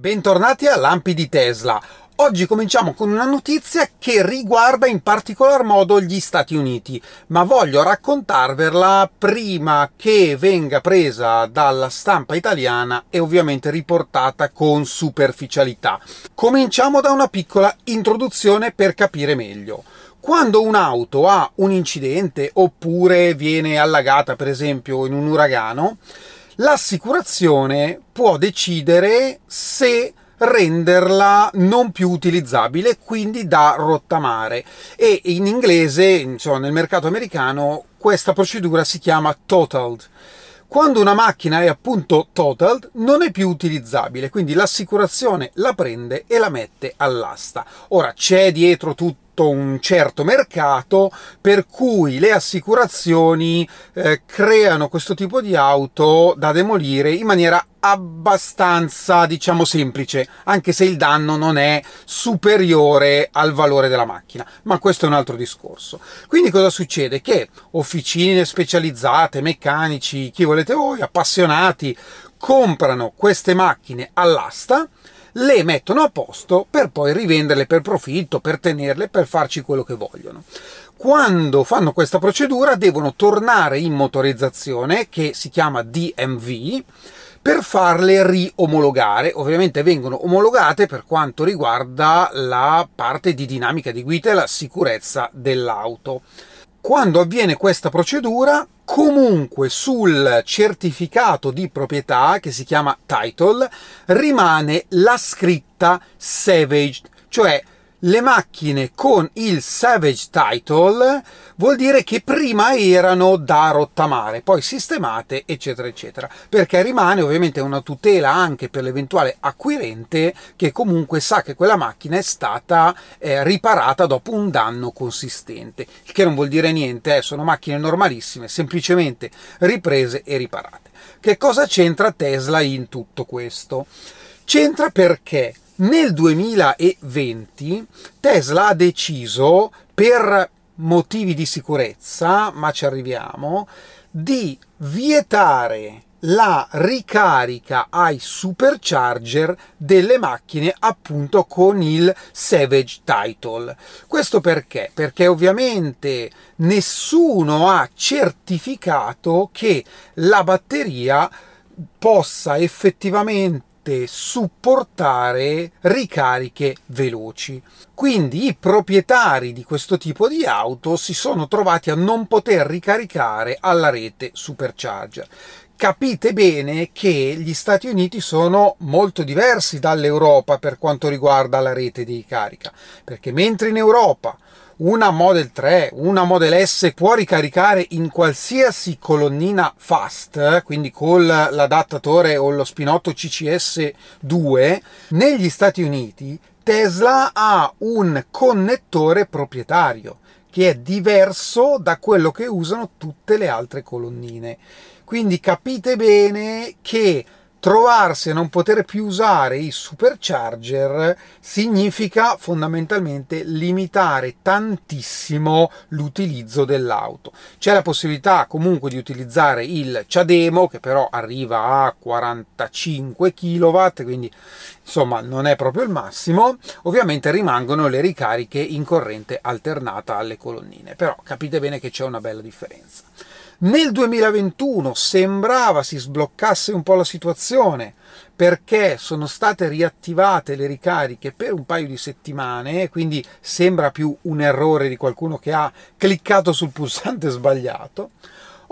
Bentornati a Lampi di Tesla. Oggi cominciamo con una notizia che riguarda in particolar modo gli Stati Uniti, ma voglio raccontarvela prima che venga presa dalla stampa italiana e ovviamente riportata con superficialità. Cominciamo da una piccola introduzione per capire meglio. Quando un'auto ha un incidente oppure viene allagata, per esempio, in un uragano, l'assicurazione può decidere se renderla non più utilizzabile, quindi da rottamare. E in inglese, insomma, nel mercato americano, questa procedura si chiama totaled. Quando una macchina è appunto totaled, non è più utilizzabile, quindi l'assicurazione la prende e la mette all'asta. Ora c'è dietro tutto un certo mercato per cui le assicurazioni eh, creano questo tipo di auto da demolire in maniera abbastanza, diciamo, semplice, anche se il danno non è superiore al valore della macchina, ma questo è un altro discorso. Quindi cosa succede? Che officine specializzate, meccanici, chi volete voi, appassionati, comprano queste macchine all'asta, le mettono a posto per poi rivenderle per profitto, per tenerle, per farci quello che vogliono. Quando fanno questa procedura devono tornare in motorizzazione, che si chiama DMV, per farle riomologare. Ovviamente vengono omologate per quanto riguarda la parte di dinamica di guida e la sicurezza dell'auto. Quando avviene questa procedura, comunque sul certificato di proprietà, che si chiama title, rimane la scritta Savage, cioè le macchine con il Savage Title vuol dire che prima erano da rottamare, poi sistemate, eccetera, eccetera, perché rimane ovviamente una tutela anche per l'eventuale acquirente che comunque sa che quella macchina è stata eh, riparata dopo un danno consistente, il che non vuol dire niente, eh, sono macchine normalissime, semplicemente riprese e riparate. Che cosa c'entra Tesla in tutto questo? C'entra perché nel 2020 Tesla ha deciso, per motivi di sicurezza, ma ci arriviamo, di vietare la ricarica ai supercharger delle macchine appunto con il Savage Title. Questo perché? Perché ovviamente nessuno ha certificato che la batteria possa effettivamente supportare ricariche veloci. Quindi i proprietari di questo tipo di auto si sono trovati a non poter ricaricare alla rete supercharger. Capite bene che gli Stati Uniti sono molto diversi dall'Europa per quanto riguarda la rete di ricarica, perché mentre in Europa una Model 3, una Model S può ricaricare in qualsiasi colonnina fast, quindi con l'adattatore o lo spinotto CCS2, negli Stati Uniti Tesla ha un connettore proprietario che è diverso da quello che usano tutte le altre colonnine. Quindi capite bene che trovarsi a non poter più usare i supercharger significa fondamentalmente limitare tantissimo l'utilizzo dell'auto. C'è la possibilità comunque di utilizzare il CHAdeMO che però arriva a 45 kW, quindi insomma non è proprio il massimo. Ovviamente rimangono le ricariche in corrente alternata alle colonnine, però capite bene che c'è una bella differenza. Nel 2021 sembrava si sbloccasse un po' la situazione perché sono state riattivate le ricariche per un paio di settimane, quindi sembra più un errore di qualcuno che ha cliccato sul pulsante sbagliato.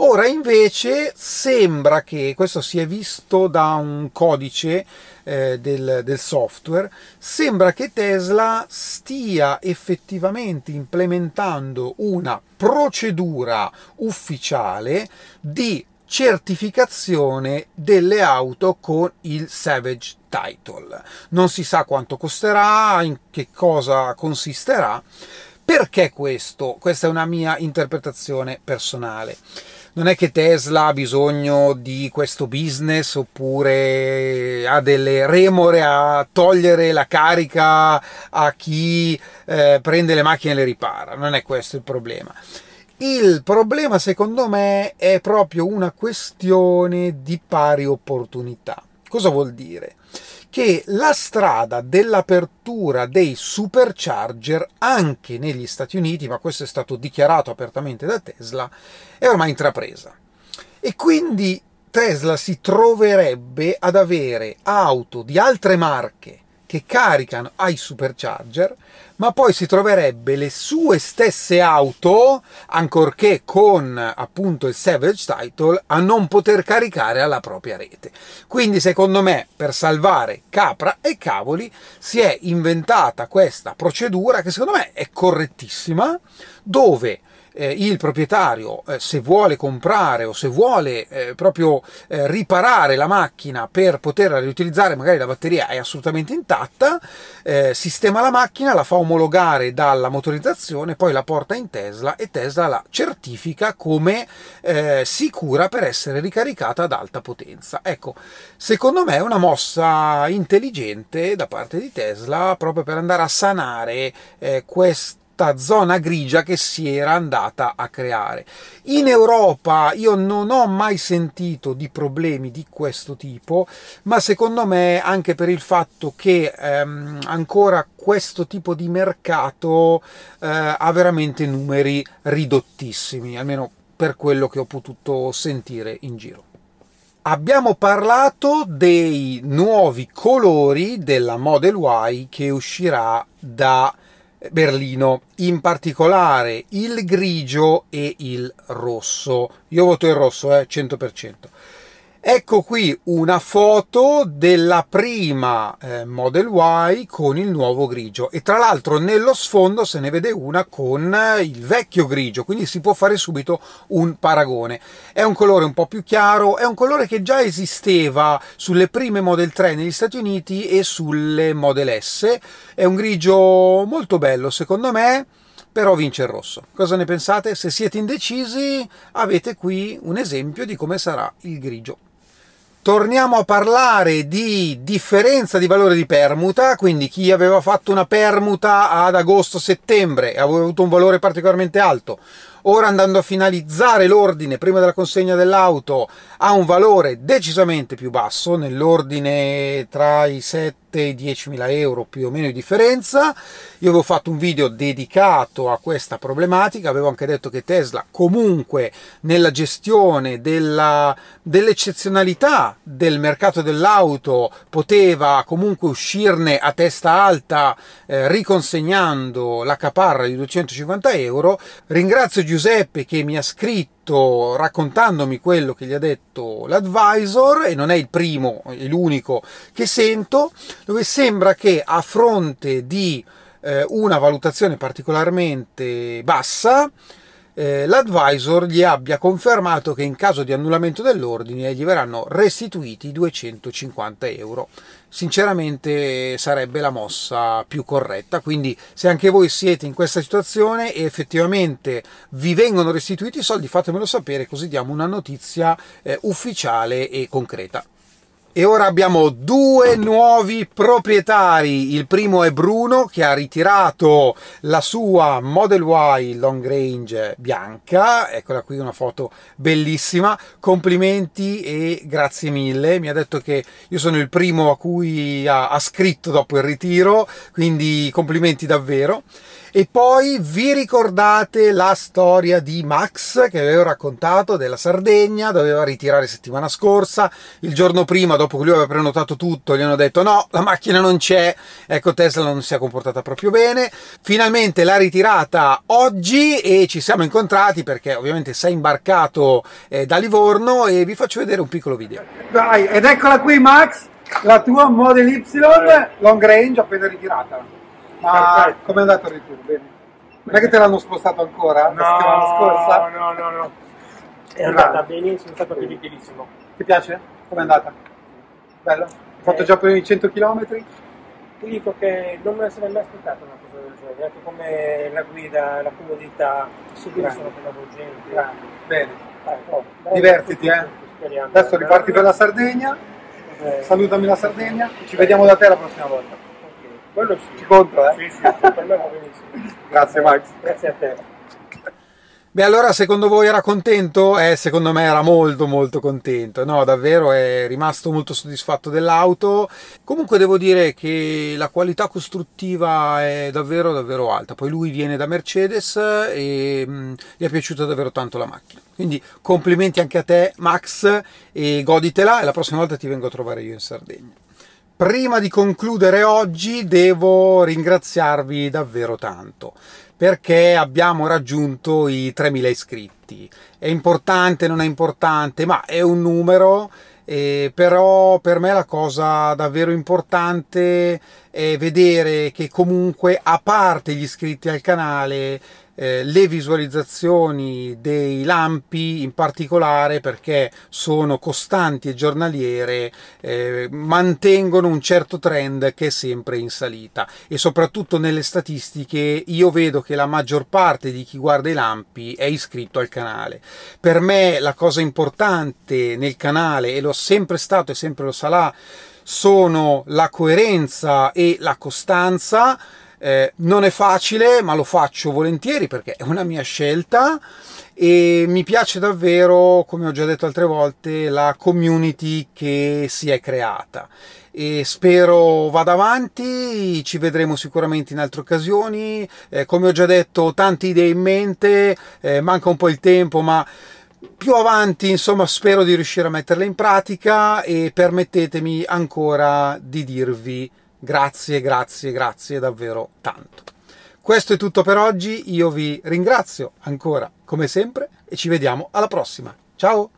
Ora invece sembra che, questo si è visto da un codice eh, del, del software, sembra che Tesla stia effettivamente implementando una procedura ufficiale di certificazione delle auto con il Savage Title. Non si sa quanto costerà, in che cosa consisterà. Perché questo? Questa è una mia interpretazione personale non è che Tesla ha bisogno di questo business oppure ha delle remore a togliere la carica a chi eh, prende le macchine e le ripara, non è questo il problema. Il problema secondo me è proprio una questione di pari opportunità. Cosa vuol dire? Che la strada dell'apertura dei supercharger anche negli Stati Uniti, ma questo è stato dichiarato apertamente da Tesla, è ormai intrapresa. E quindi Tesla si troverebbe ad avere auto di altre marche che caricano ai supercharger, ma poi si troverebbe le sue stesse auto, ancorché con appunto il Savage Title, a non poter caricare alla propria rete. Quindi secondo me per salvare capra e cavoli si è inventata questa procedura che secondo me è correttissima, dove eh, il proprietario, eh, se vuole comprare o se vuole eh, proprio eh, riparare la macchina per poterla riutilizzare, magari la batteria è assolutamente intatta, eh, sistema la macchina, la fa omologare dalla motorizzazione, poi la porta in Tesla e Tesla la certifica come eh, sicura per essere ricaricata ad alta potenza. Ecco, secondo me è una mossa intelligente da parte di Tesla proprio per andare a sanare questo zona grigia che si era andata a creare. In Europa io non ho mai sentito di problemi di questo tipo, ma secondo me anche per il fatto che ehm, ancora questo tipo di mercato eh, ha veramente numeri ridottissimi, almeno per quello che ho potuto sentire in giro abbiamo parlato dei nuovi colori della Model Y che uscirà da Berlino, in particolare il grigio e il rosso. Io voto il rosso, eh, 100%. Ecco qui una foto della prima eh, Model Y con il nuovo grigio e tra l'altro nello sfondo se ne vede una con eh, il vecchio grigio, quindi si può fare subito un paragone. È un colore un po' più chiaro, è un colore che già esisteva sulle prime Model 3 negli Stati Uniti e sulle Model S. È un grigio molto bello secondo me però vince il rosso. Cosa ne pensate? Se siete indecisi, avete qui un esempio di come sarà il grigio torniamo a parlare di differenza di valore di permuta, quindi chi aveva fatto una permuta ad agosto-settembre e aveva avuto un valore particolarmente alto, ora andando a finalizzare l'ordine prima della consegna dell'auto ha un valore decisamente più basso, nell'ordine tra i 7 e 10.000 euro più o meno di differenza. Io avevo fatto un video dedicato a questa problematica, avevo anche detto che Tesla comunque nella gestione della, dell'eccezionalità del mercato dell'auto poteva comunque uscirne a testa alta eh, riconsegnando la caparra di 250 euro. Ringrazio Giuseppe che mi ha scritto scritto raccontandomi quello che gli ha detto l'advisor e non è il primo e l'unico che sento, dove sembra che a fronte di eh, una valutazione particolarmente bassa, eh, l'advisor gli abbia confermato che in caso di annullamento dell'ordine gli verranno restituiti 250 euro. Sinceramente sarebbe la mossa più corretta, quindi se anche voi siete in questa situazione e effettivamente vi vengono restituiti i soldi fatemelo sapere così diamo una notizia eh, ufficiale e concreta. E ora abbiamo due nuovi proprietari. Il primo è Bruno che ha ritirato la sua Model Y Long Range bianca. Eccola qui una foto bellissima. Complimenti e grazie mille. Mi ha detto che io sono il primo a cui ha, scritto dopo il ritiro, quindi complimenti davvero. E poi vi ricordate la storia di Max che avevo raccontato della Sardegna, doveva ritirare settimana scorsa, il giorno prima, dopo che lui aveva prenotato tutto, gli hanno detto no, la macchina non c'è, ecco Tesla non si è comportata proprio bene, finalmente l'ha ritirata oggi e ci siamo incontrati perché ovviamente sei imbarcato eh, da Livorno e vi faccio vedere un piccolo video. Dai, ed eccola qui Max, la tua Model Y long range appena ritirata. Ma come è andato il ritiro? Bene. Non è che te l'hanno spostato ancora? No, la settimana scorsa? No, no, no. È andata benissimo, è stato bellissimo. Ti piace? Come è andata? Bello? Hai fatto eh. già più di 100 km? Ti dico che non me ne sarei mai aspettato una cosa del genere, anche come la guida, la comodità, i sedili sono coinvolgenti. Bene. Eh, Divertiti, eh. Speriamo. Adesso riparti per la Sardegna. Eh. Salutami la Sardegna. Ci vediamo da te la prossima volta. Quello sì. Ci conto, eh? Sì, sì, per me va benissimo. Grazie Max. Grazie a te. Beh, allora secondo voi era contento? Eh, secondo me era molto molto contento. No, davvero è rimasto molto soddisfatto dell'auto. Comunque devo dire che la qualità costruttiva è davvero davvero alta. Poi lui viene da Mercedes e mh, mm, gli è piaciuta davvero tanto la macchina. Quindi complimenti anche a te Max e goditela e la prossima volta ti vengo a trovare io in Sardegna. Prima di concludere oggi devo ringraziarvi davvero tanto perché abbiamo raggiunto i 3000 iscritti. È importante, non è importante, ma è un numero. Eh, però per me la cosa davvero importante è vedere che comunque a parte gli iscritti al canale eh, le visualizzazioni dei lampi in particolare perché sono costanti e giornaliere eh, mantengono un certo trend che è sempre in salita. E soprattutto nelle statistiche io vedo che la maggior parte di chi guarda i lampi è iscritto al canale. Per me la cosa importante nel canale e lo sempre stato e sempre lo sarà sono la coerenza e la costanza eh, non è facile, ma lo faccio volentieri perché è una mia scelta e mi piace davvero, come ho già detto altre volte, la community che si è creata. E spero vada avanti, ci vedremo sicuramente in altre occasioni, eh, come ho già detto tante idee in mente, eh, manca un po' il tempo ma più avanti insomma spero di riuscire a metterle in pratica e permettetemi ancora di dirvi Grazie, grazie, grazie davvero tanto. Questo è tutto per oggi, io vi ringrazio ancora come sempre e ci vediamo alla prossima. Ciao!